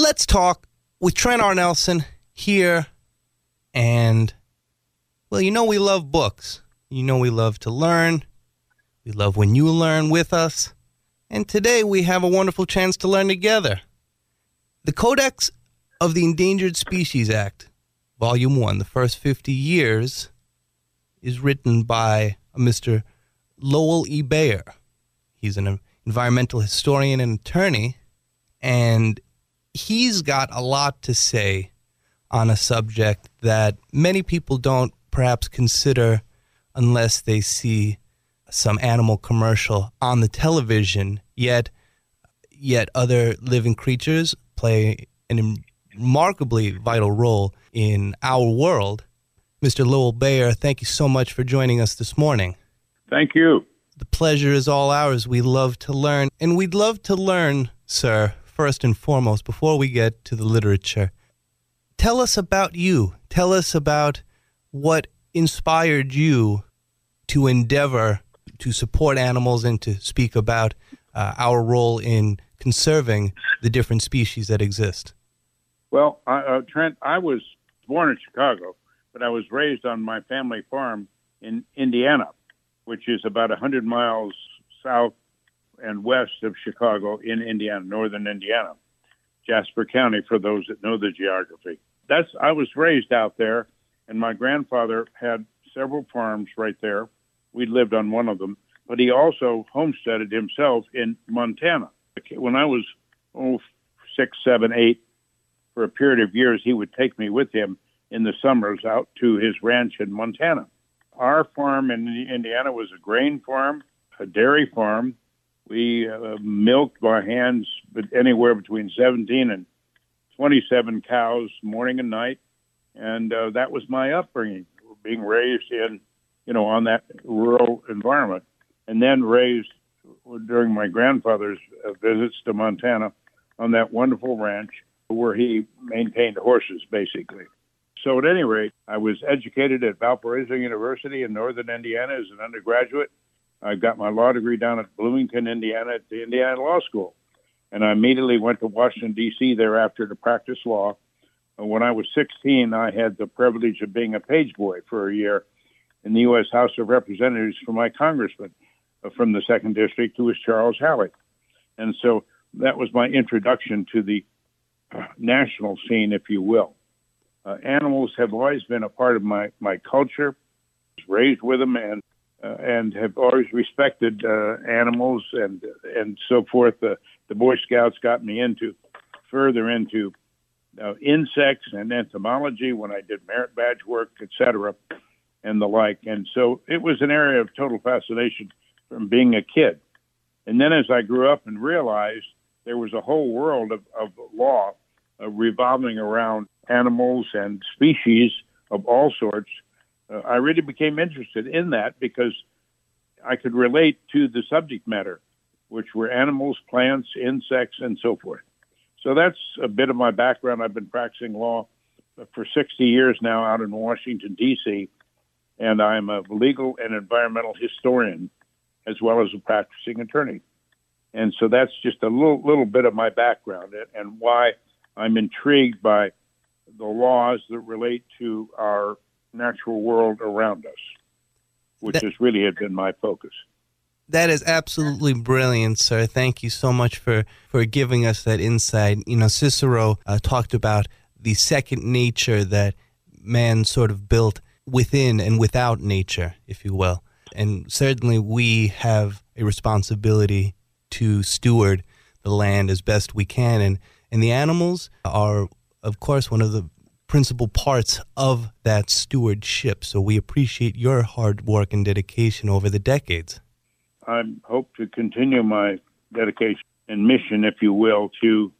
Let's talk with Trent R. Nelson here. And, well, you know, we love books. You know, we love to learn. We love when you learn with us. And today we have a wonderful chance to learn together. The Codex of the Endangered Species Act, Volume 1, the first 50 years, is written by Mr. Lowell E. Baier. He's an environmental historian and attorney, and he's got a lot to say on a subject that many people don't perhaps consider unless they see some animal commercial on the television. Yet yet other living creatures play an remarkably vital role in our world. Mr lowell baier thank you so much for joining us this morning. Thank you. The pleasure is all ours. We love to learn and we'd love to learn sir first and foremost before we get to the literature tell us about you tell us about what inspired you to endeavor to support animals and to speak about uh, our role in conserving the different species that exist? Well, uh, Trent, I was born in Chicago, but I was raised on my family farm in Indiana, which is about 100 miles south and west of Chicago in Indiana, northern Indiana, Jasper County, for those that know the geography. That's I was raised out there, and my grandfather had several farms right there. We lived on one of them, but he also homesteaded himself in Montana. When I was oh six, seven, eight, for a period of years, he would take me with him in the summers out to his ranch in Montana. Our farm in Indiana was a grain farm, a dairy farm. We uh, milked by hands, but anywhere between 17 and 27 cows morning and night, and uh, that was my upbringing, being raised in, you know, on that rural environment and then raised during my grandfather's uh, visits to Montana on that wonderful ranch where he maintained horses, basically. So, at any rate, I was educated at Valparaiso University in northern Indiana as an undergraduate. I got my law degree down at Bloomington, Indiana, at the Indiana Law School. And I immediately went to Washington, D.C. thereafter to practice law. And when I was 16, I had the privilege of being a page boy for a year in the U.S. House of Representatives for my congressman from the second district, who was Charles Halleck. And so that was my introduction to the uh, national scene, if you will. Uh, animals have always been a part of my, my culture. I was raised with them and uh, and have always respected uh, animals and and so forth. the Boy Scouts got me into further into uh, insects and entomology when I did merit badge work, etc., and the like. And so it was an area of total fascination from being a kid. And then as I grew up and realized there was a whole world of, of law uh, revolving around animals and species of all sorts, uh, I really became interested in that because I could relate to the subject matter, which were animals, plants, insects, and so forth. So that's a bit of my background. I've been practicing law for 60 years now out in Washington, D.C., and I'm a legal and environmental historian as well as a practicing attorney. And so that's just a little, little bit of my background and why I'm intrigued by the laws that relate to our natural world around us, which that, has really had been my focus. That is absolutely brilliant, sir. Thank you so much for, for giving us that insight. You know, Cicero uh, talked about the second nature that man sort of built within and without nature, if you will. And certainly we have a responsibility to steward the land as best we can. And, and the animals are, of course, one of the principal parts of that stewardship. So we appreciate your hard work and dedication over the decades. I hope to continue my dedication and mission, if you will, to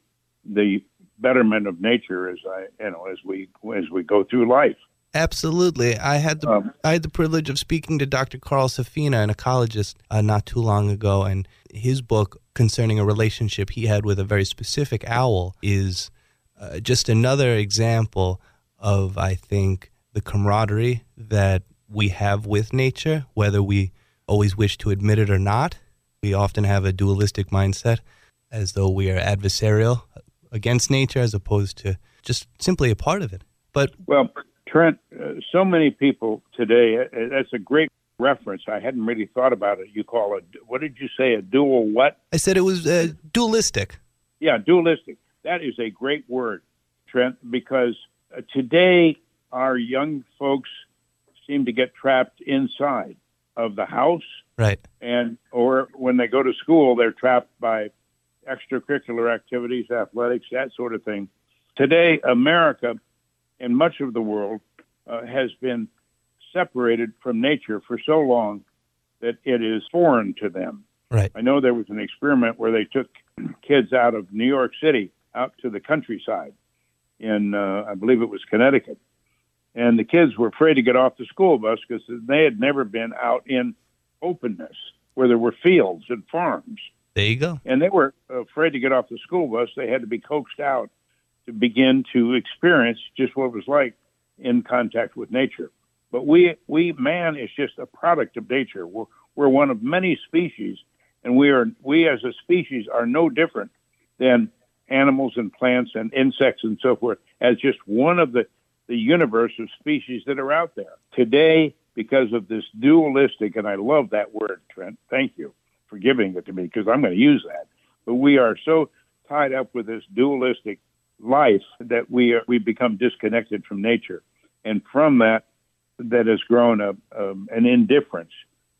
the betterment of nature as I, you know, as we as we go through life. Absolutely. I had the um, I had the privilege of speaking to Dr. Carl Safina, an ecologist, uh, not too long ago, and his book concerning a relationship he had with a very specific owl is uh, just another example of, I think, the camaraderie that we have with nature, whether we always wish to admit it or not. We often have a dualistic mindset, as though we are adversarial against nature as opposed to just simply a part of it. But well, Trent, uh, so many people today. Uh, that's a great reference. I hadn't really thought about it. You call it what did you say? A dual what? I said it was uh, dualistic. Yeah, dualistic. That is a great word, Trent, because uh, today our young folks seem to get trapped inside of the house, right? And or when they go to school, they're trapped by extracurricular activities, athletics, that sort of thing. Today, America and much of the world uh, has been separated from nature for so long that it is foreign to them. Right. I know there was an experiment where they took kids out of New York City out to the countryside in, uh, I believe it was Connecticut. And the kids were afraid to get off the school bus because they had never been out in openness where there were fields and farms. There you go. And they were afraid to get off the school bus. They had to be coaxed out to begin to experience just what it was like in contact with nature. But we, we man is just a product of nature. We're, we're one of many species, and we are we as a species are no different than animals and plants and insects and so forth as just one of the the universe of species that are out there. Today because of this dualistic and I love that word Trent thank you for giving it to me because I'm going to use that. But we are so tied up with this dualistic life that we are, we become disconnected from nature. And from that that has grown a, um, an indifference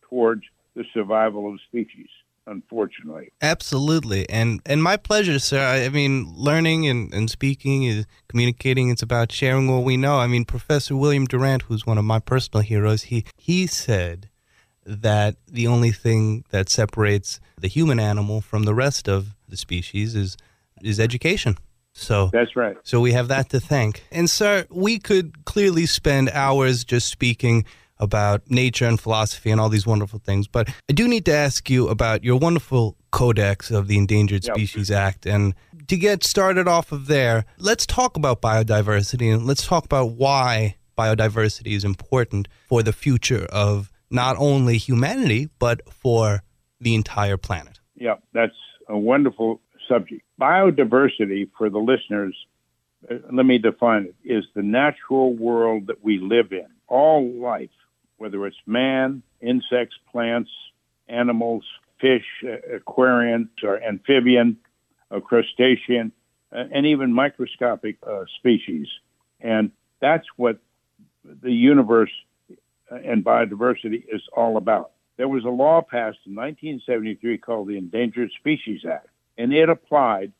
towards the survival of species unfortunately. Absolutely. And and my pleasure sir. I, I mean learning and, and speaking is communicating it's about sharing what we know. I mean professor william durant who's one of my personal heroes he he said that the only thing that separates the human animal from the rest of the species is is education. So that's right. So we have that to thank. And sir, we could clearly spend hours just speaking about nature and philosophy and all these wonderful things, but I do need to ask you about your wonderful codex of the Endangered yep. Species Act and to get started off of there, let's talk about biodiversity and let's talk about why biodiversity is important for the future of not only humanity but for the entire planet. Yeah, that's a wonderful subject. Biodiversity, for the listeners, uh, let me define it, is the natural world that we live in. All life, whether it's man, insects, plants, animals, fish, uh, aquarian, or amphibian, uh, crustacean, uh, and even microscopic uh, species. And that's what the universe and biodiversity is all about. There was a law passed in 1973 called the Endangered Species Act and it applied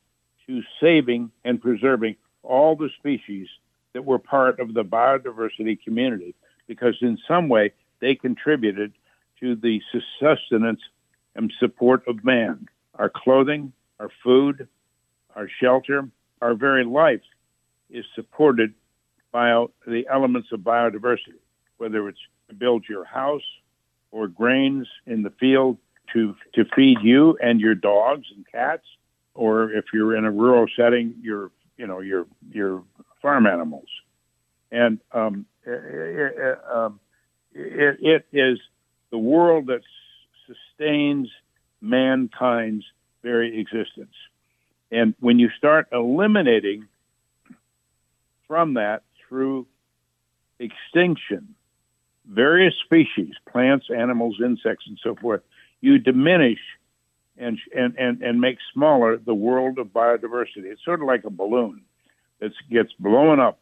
to saving and preserving all the species that were part of the biodiversity community because in some way they contributed to the sustenance and support of man. Our clothing, our food, our shelter, our very life is supported by the elements of biodiversity, whether it's to build your house or grains in the field to to feed you and your dogs and cats, or if you're in a rural setting, your you know your your farm animals, and um, it, it, um, it, it is the world that sustains mankind's very existence. And when you start eliminating from that through extinction various species, plants, animals, insects, and so forth, you diminish and, and, and, and make smaller the world of biodiversity. It's sort of like a balloon that gets blown up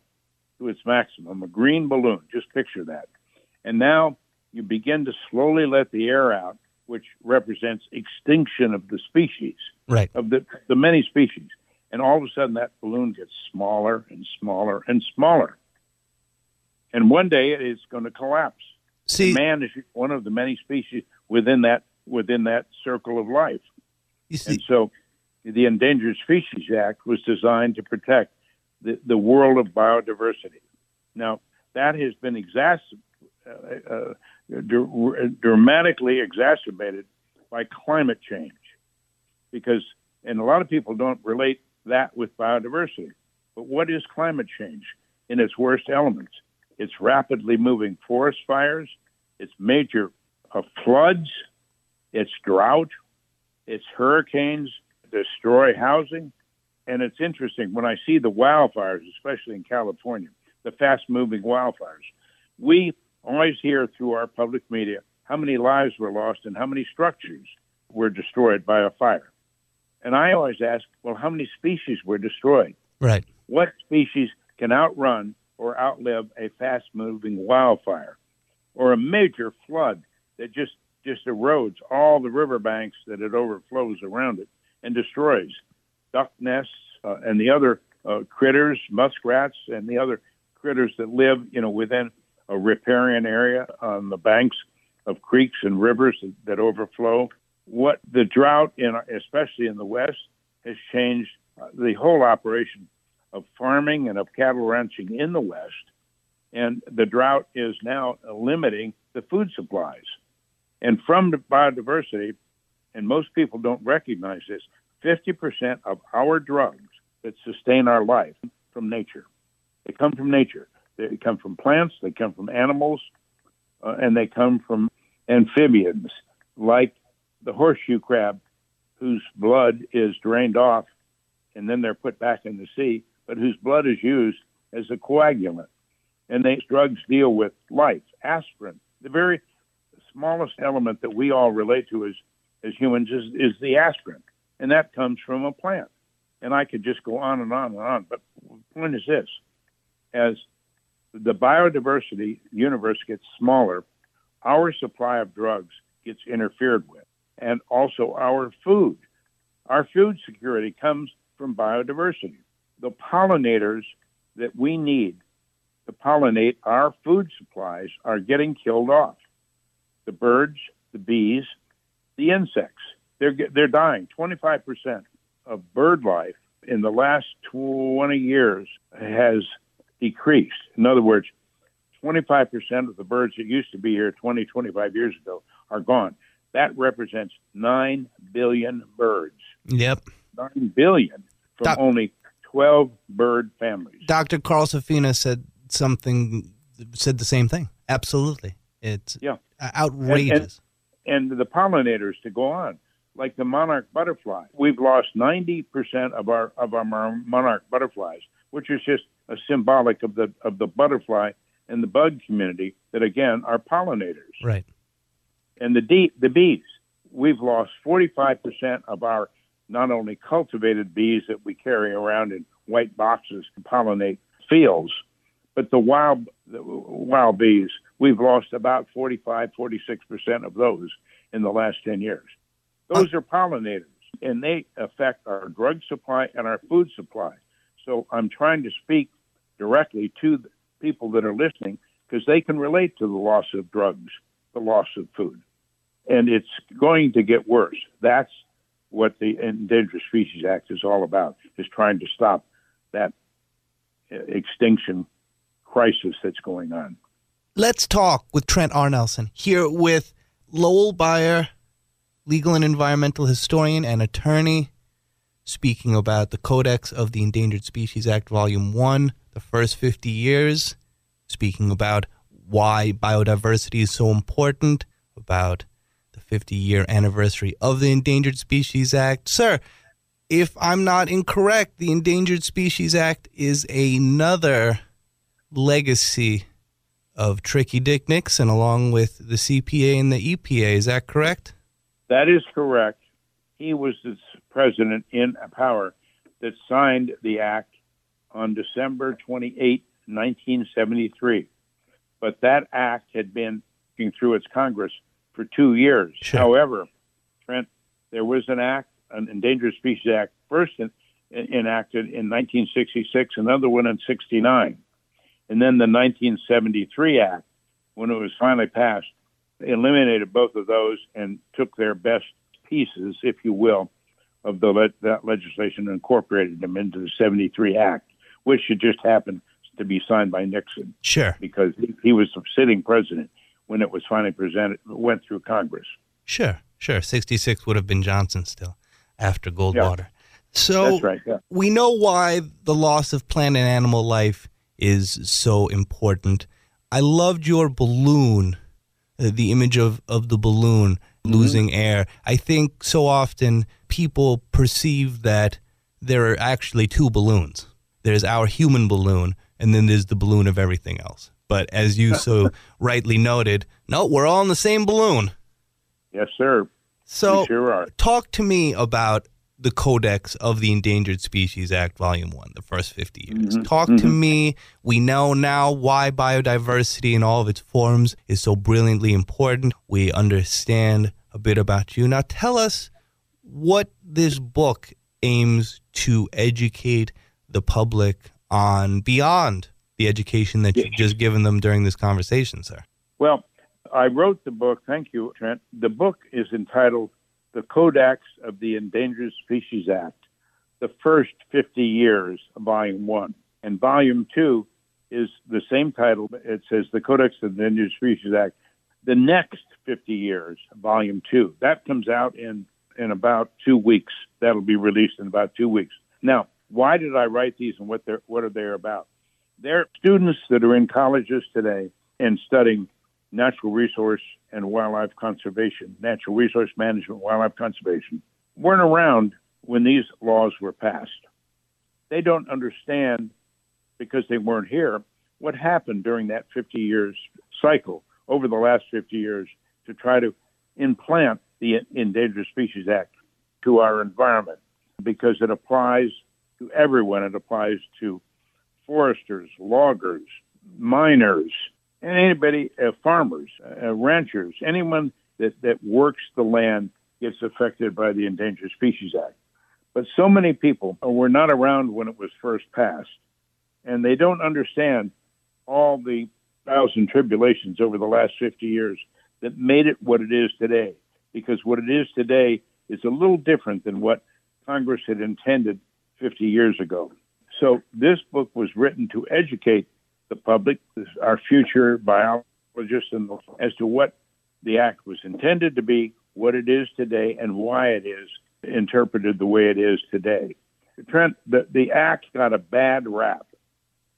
to its maximum, a green balloon. Just picture that. And now you begin to slowly let the air out, which represents extinction of the species, right? Of the, the many species. And all of a sudden, that balloon gets smaller and smaller and smaller. And one day it is going to collapse. See, man is one of the many species within that within that circle of life. You And so, the Endangered Species Act was designed to protect the, the world of biodiversity. Now, that has been exacerbated, uh, uh, dr- dramatically exacerbated by climate change, because and a lot of people don't relate that with biodiversity. But what is climate change in its worst elements? It's rapidly moving forest fires, it's major uh, floods, it's drought, it's hurricanes, destroy housing, and it's interesting when I see the wildfires, especially in California, the fast moving wildfires. We always hear through our public media how many lives were lost and how many structures were destroyed by a fire. And I always ask, well, how many species were destroyed? Right. What species can outrun or outlive a fast moving wildfire or a major flood that just, just erodes all the riverbanks that it overflows around it and destroys duck nests uh, and the other uh, critters, muskrats, and the other critters that live, you know, within a riparian area on the banks of creeks and rivers that, that overflow. What the drought, in, especially in the West, has changed uh, the whole operation of farming and of cattle ranching in the West. And the drought is now limiting the food supplies. And from the biodiversity, and most people don't recognize this, 50% of our drugs that sustain our life from nature. They come from nature. They come from plants, they come from animals, uh, and they come from amphibians like the horseshoe crab, whose blood is drained off and then they're put back in the sea, but whose blood is used as a coagulant. And these drugs deal with life, aspirin. The very smallest element that we all relate to as, as humans is, is the aspirin, and that comes from a plant. And I could just go on and on and on. But the point is this as the biodiversity universe gets smaller, our supply of drugs gets interfered with, and also our food. Our food security comes from biodiversity. The pollinators that we need to pollinate our food supplies are getting killed off. The birds, the bees, the insects, they're, they're dying. 25% of bird life in the last 20 years has decreased. In other words, 25% of the birds that used to be here 20, 25 years ago are gone. That represents 9 billion birds. Yep. 9 billion from Doc- only 12 bird families. Dr. Carl Safina said something, said the same thing. Absolutely. It's yeah. outrageous. And, and, and the pollinators to go on like the monarch butterfly. We've lost 90% of our of our monarch butterflies, which is just a symbolic of the of the butterfly and the bug community that again are pollinators. Right. And the de- the bees, we've lost 45% of our not only cultivated bees that we carry around in white boxes to pollinate fields, but the wild the wild bees, we've lost about 45, 46% of those in the last 10 years. Those are pollinators, and they affect our drug supply and our food supply. So I'm trying to speak directly to the people that are listening because they can relate to the loss of drugs, the loss of food. And it's going to get worse. That's what the Endangered Species Act is all about, is trying to stop that uh, extinction crisis that's going on. Let's talk with Trent R. Nelson here with Lowell Baier legal and environmental historian and attorney, speaking about the Codex of the Endangered Species Act, Volume 1, the first 50 years, speaking about why biodiversity is so important, about the 50 year anniversary of the Endangered Species Act. Sir, if I'm not incorrect, the Endangered Species Act is another legacy of Tricky Dick Nixon along with the CPA and the EPA. Is that correct? That is correct. He was the president in power that signed the act on December 28, 1973. But that act had been going through its Congress for two years. Sure. However, Trent, there was an act, an Endangered Species Act, first in, in, enacted in 1966, another one in 69. And then the 1973 Act, when it was finally passed, eliminated both of those and took their best pieces, if you will, of the le- that legislation and incorporated them into the 73 Act, which had just happened to be signed by Nixon. Sure. Because he, he was the sitting president when it was finally presented, went through Congress. Sure, sure. 66 would have been Johnson still after Goldwater. Yeah. So right, yeah. we know why the loss of plant and animal life is so important. I loved your balloon the image of, of the balloon mm-hmm. losing air. I think so often people perceive that there are actually two balloons. There's our human balloon, and then there's the balloon of everything else. But as you so rightly noted, no, we're all in the same balloon. Yes, sir. So, we sure are. talk to me about the Codex of the Endangered Species Act, Volume 1, the first 50 years. Mhm, Talk to mhm. me. We know now why biodiversity in all of its forms is so brilliantly important. We understand a bit about you. Now, tell us what this book aims to educate the public on beyond the education that you've just given them during this conversation, sir. Well, I wrote the book. Thank you, Trent. The book is entitled The Codex of the Endangered Species Act, the first 50 years, volume one. And volume two is the same title. It says The Codex of the Endangered Species Act, the next 50 years, volume two. That comes out in, in about two weeks. That'll be released in about two weeks. Now, why did I write these and what, they're, what are they about? They're students that are in colleges today and studying natural resource and wildlife conservation, natural resource management, wildlife conservation, weren't around when these laws were passed. They don't understand because they weren't here what happened during that 50 years cycle over the last 50 years to try to implant the Endangered Species Act to our environment because it applies to everyone. It applies to foresters, loggers, miners, and anybody, uh, farmers, uh, ranchers, anyone that, that works the land gets affected by the Endangered Species Act. But so many people were not around when it was first passed, and they don't understand all the thousand tribulations over the last 50 years that made it what it is today. Because what it is today is a little different than what Congress had intended 50 years ago. So this book was written to educate the public, our future biologists, and as to what the act was intended to be, what it is today, and why it is interpreted the way it is today. Trent, the, the act got a bad rap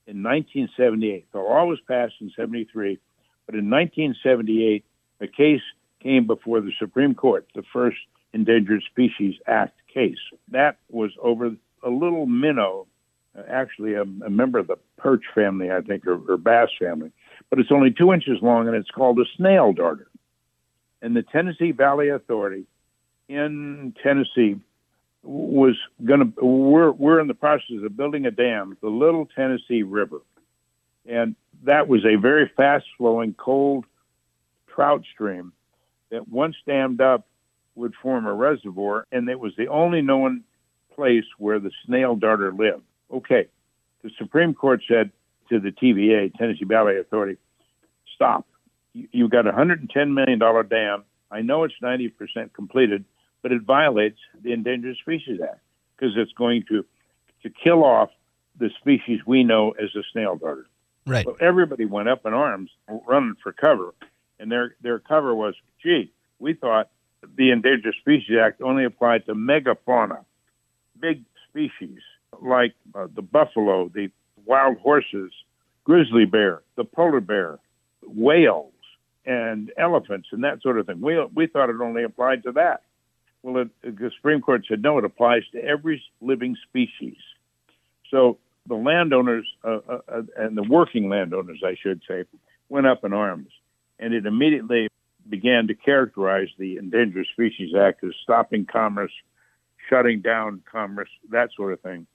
in 1978. The law was passed in 73, but in 1978, a case came before the Supreme Court, the first Endangered Species Act case. That was over a little minnow, actually a, a member of the perch family, I think, or, or bass family, but it's only two inches long and it's called a snail darter. And the Tennessee Valley Authority in Tennessee was going to, we're, we're in the process of building a dam, the Little Tennessee River. And that was a very fast flowing, cold trout stream that once dammed up would form a reservoir, and it was the only known place where the snail darter lived. Okay, the Supreme Court said to the TVA, Tennessee Valley Authority, stop. You, you got a $110 million dam. I know it's 90% completed, but it violates the Endangered Species Act because it's going to, to kill off the species we know as the snail darter. Right. So everybody went up in arms, running for cover, and their their cover was, gee, we thought the Endangered Species Act only applied to megafauna, big species like uh, the buffalo, the wild horses, grizzly bear, the polar bear, whales, and elephants, and that sort of thing. We we thought it only applied to that. Well, it, the Supreme Court said no, it applies to every living species. So the landowners uh, uh, and the working landowners, I should say, went up in arms, and it immediately began to characterize the Endangered Species Act as stopping commerce, shutting down commerce, that sort of thing.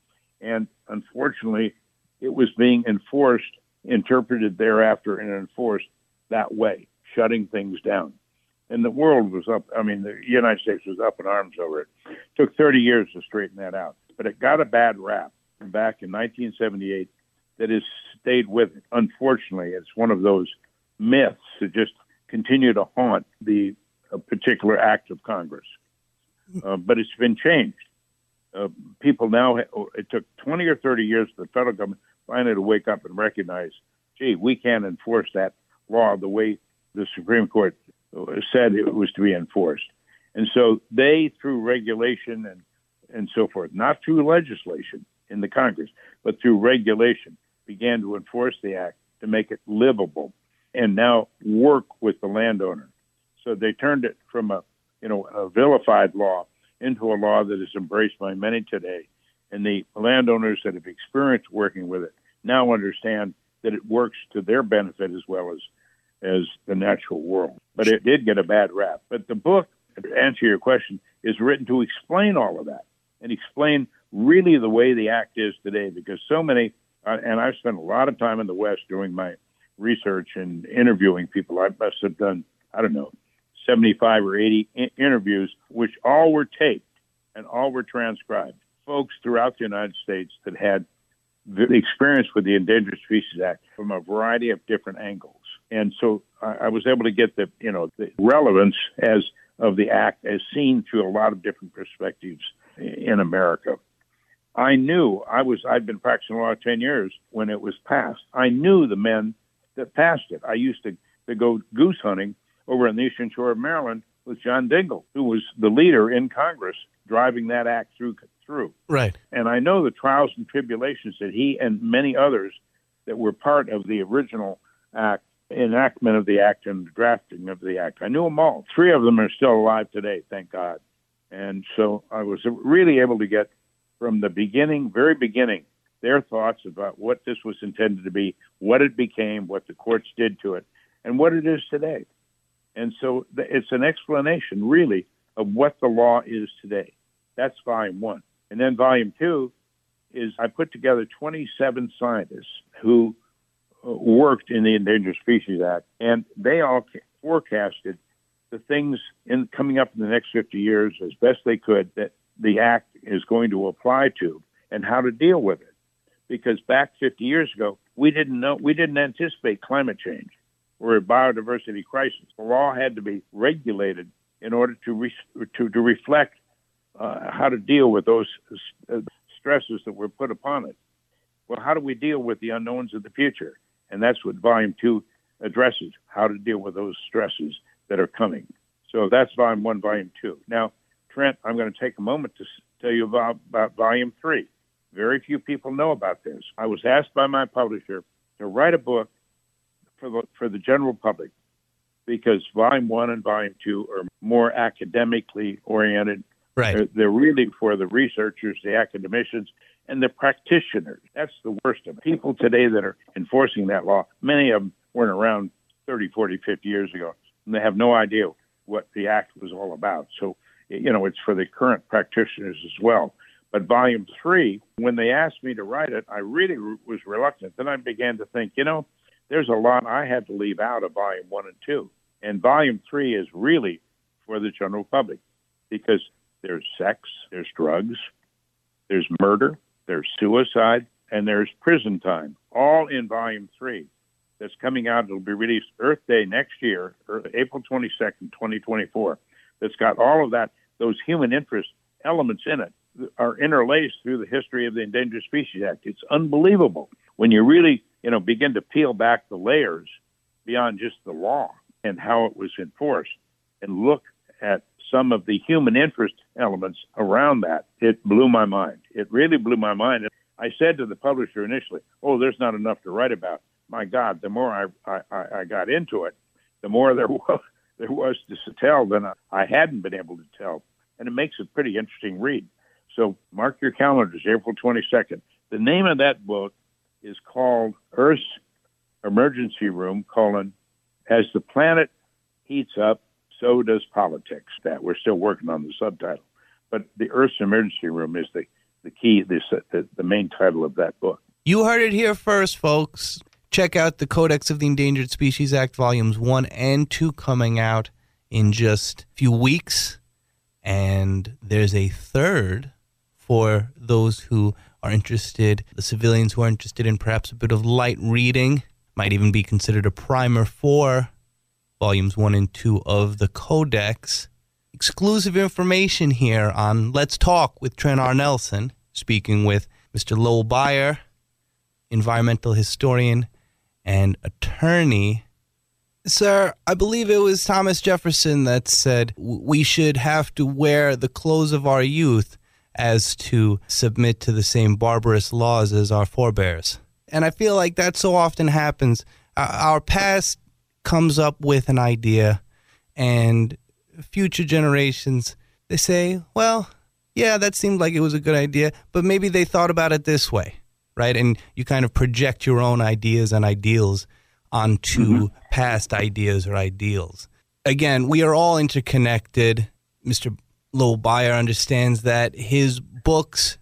And unfortunately, it was being enforced, interpreted thereafter, and enforced that way, shutting things down. And the world was up, I mean, the United States was up in arms over it. it took 30 years to straighten that out, but it got a bad rap back in 1978 that has stayed with it. Unfortunately, it's one of those myths that just continue to haunt the uh, particular act of Congress. Uh, but it's been changed. Uh, people now, it took 20 or 30 years for the federal government finally to wake up and recognize, gee, we can't enforce that law the way the Supreme Court said it was to be enforced. And so they, through regulation and, and so forth, not through legislation in the Congress, but through regulation, began to enforce the act to make it livable and now work with the landowner. So they turned it from a you know a vilified law into a law that is embraced by many today And the landowners that have experienced working with it now understand that it works to their benefit as well as as the natural world. But it did get a bad rap. But the book, to answer your question, is written to explain all of that and explain really the way the act is today because so many uh, and I've spent a lot of time in the West doing my research and interviewing people. I must have done, I don't know, 75 or 80 I- interviews, which all were taped and all were transcribed. Folks throughout the United States that had experience with the Endangered Species Act from a variety of different angles. And so I, I was able to get the, you know, the relevance as of the act as seen through a lot of different perspectives in America. I knew I was I'd been practicing law 10 years when it was passed. I knew the men that passed it. I used to, to go goose hunting over on the eastern shore of Maryland with John Dingell, who was the leader in Congress driving that act through through. Right. And I know the trials and tribulations that he and many others that were part of the original act, enactment of the act and the drafting of the act. I knew them all. Three of them are still alive today, thank God. And so I was really able to get from the beginning, very beginning, their thoughts about what this was intended to be, what it became, what the courts did to it, and what it is today. And so it's an explanation, really, of what the law is today. That's volume one. And then volume two is I put together 27 scientists who uh, worked in the Endangered Species Act, and they all forecasted the things in coming up in the next 50 years as best they could that the act is going to apply to and how to deal with it. Because back 50 years ago, we didn't know, we didn't anticipate climate change or a biodiversity crisis. The law had to be regulated in order to re, to, to reflect uh, how to deal with those uh, stresses that were put upon it. Well, how do we deal with the unknowns of the future? And that's what Volume Two addresses: how to deal with those stresses that are coming. So that's Volume One, Volume Two. Now, Trent, I'm going to take a moment to tell you about, about Volume Three. Very few people know about this. I was asked by my publisher to write a book for the for the general public because Volume One and Volume Two are more academically oriented. Right. They're, they're really for the researchers, the academicians, and the practitioners. That's the worst of it. People today that are enforcing that law, many of them weren't around 30, 40, 50 years ago, and they have no idea what the act was all about. So, you know, it's for the current practitioners as well. But volume three, when they asked me to write it, I really was reluctant. Then I began to think, you know, there's a lot I had to leave out of volume one and two. And volume three is really for the general public because there's sex, there's drugs, there's murder, there's suicide, and there's prison time, all in volume three. That's coming out. It'll be released Earth Day next year, April 22nd, 2024. That's got all of that, those human interest elements in it are interlaced through the history of the Endangered Species Act. It's unbelievable when you really, you know, begin to peel back the layers beyond just the law and how it was enforced and look at some of the human interest elements around that. It blew my mind. It really blew my mind. I said to the publisher initially, "Oh, there's not enough to write about." My God, the more I I, I got into it, the more there was there was to tell than I hadn't been able to tell, and it makes a pretty interesting read. So mark your calendars, April 22nd. The name of that book is called Earth's Emergency Room: colon, As the planet heats up, so does politics. That we're still working on the subtitle, but the Earth's Emergency Room is the the key, the, the, the main title of that book. You heard it here first, folks. Check out the Codex of the Endangered Species Act, volumes one and two, coming out in just a few weeks. And there's a third for those who are interested, the civilians who are interested in perhaps a bit of light reading, might even be considered a primer for volumes one and two of the Codex. Exclusive information here on Let's Talk with Trent R. Nelson, speaking with Mr. Lowell Baier, environmental historian and attorney. Sir, I believe it was Thomas Jefferson that said we should have to wear the clothes of our youth as to submit to the same barbarous laws as our forebears. And I feel like that so often happens. Our past comes up with an idea, and future generations, they say, well, yeah, that seemed like it was a good idea, but maybe they thought about it this way, right? And you kind of project your own ideas and ideals onto mm-hmm. past ideas or ideals. Again, we are all interconnected. Mr. Lowell Baier understands that his books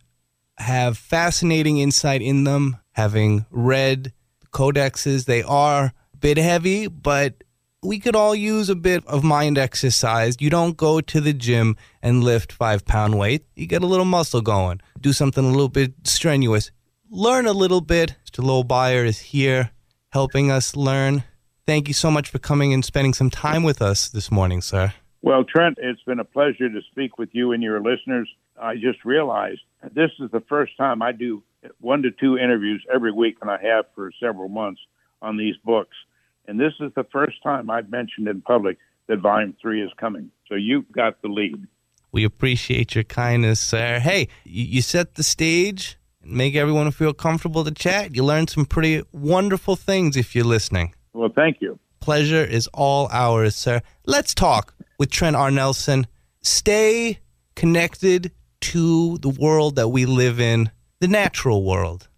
have fascinating insight in them, having read codexes. They are a bit heavy, but we could all use a bit of mind exercise. You don't go to the gym and lift five pound weight. You get a little muscle going. Do something a little bit strenuous. Learn a little bit. Mr. Lowell Baier is here helping us learn. Thank you so much for coming and spending some time with us this morning, sir. Well, Trent, it's been a pleasure to speak with you and your listeners. I just realized this is the first time I do one to two interviews every week, and I have for several months on these books. And this is the first time I've mentioned in public that volume three is coming. So you've got the lead. We appreciate your kindness, sir. Hey, you set the stage and make everyone feel comfortable to chat. You learned some pretty wonderful things if you're listening. Well, thank you. Pleasure is all ours, sir. Let's talk with Trent R. Nelson. Stay connected to the world that we live in, the natural world.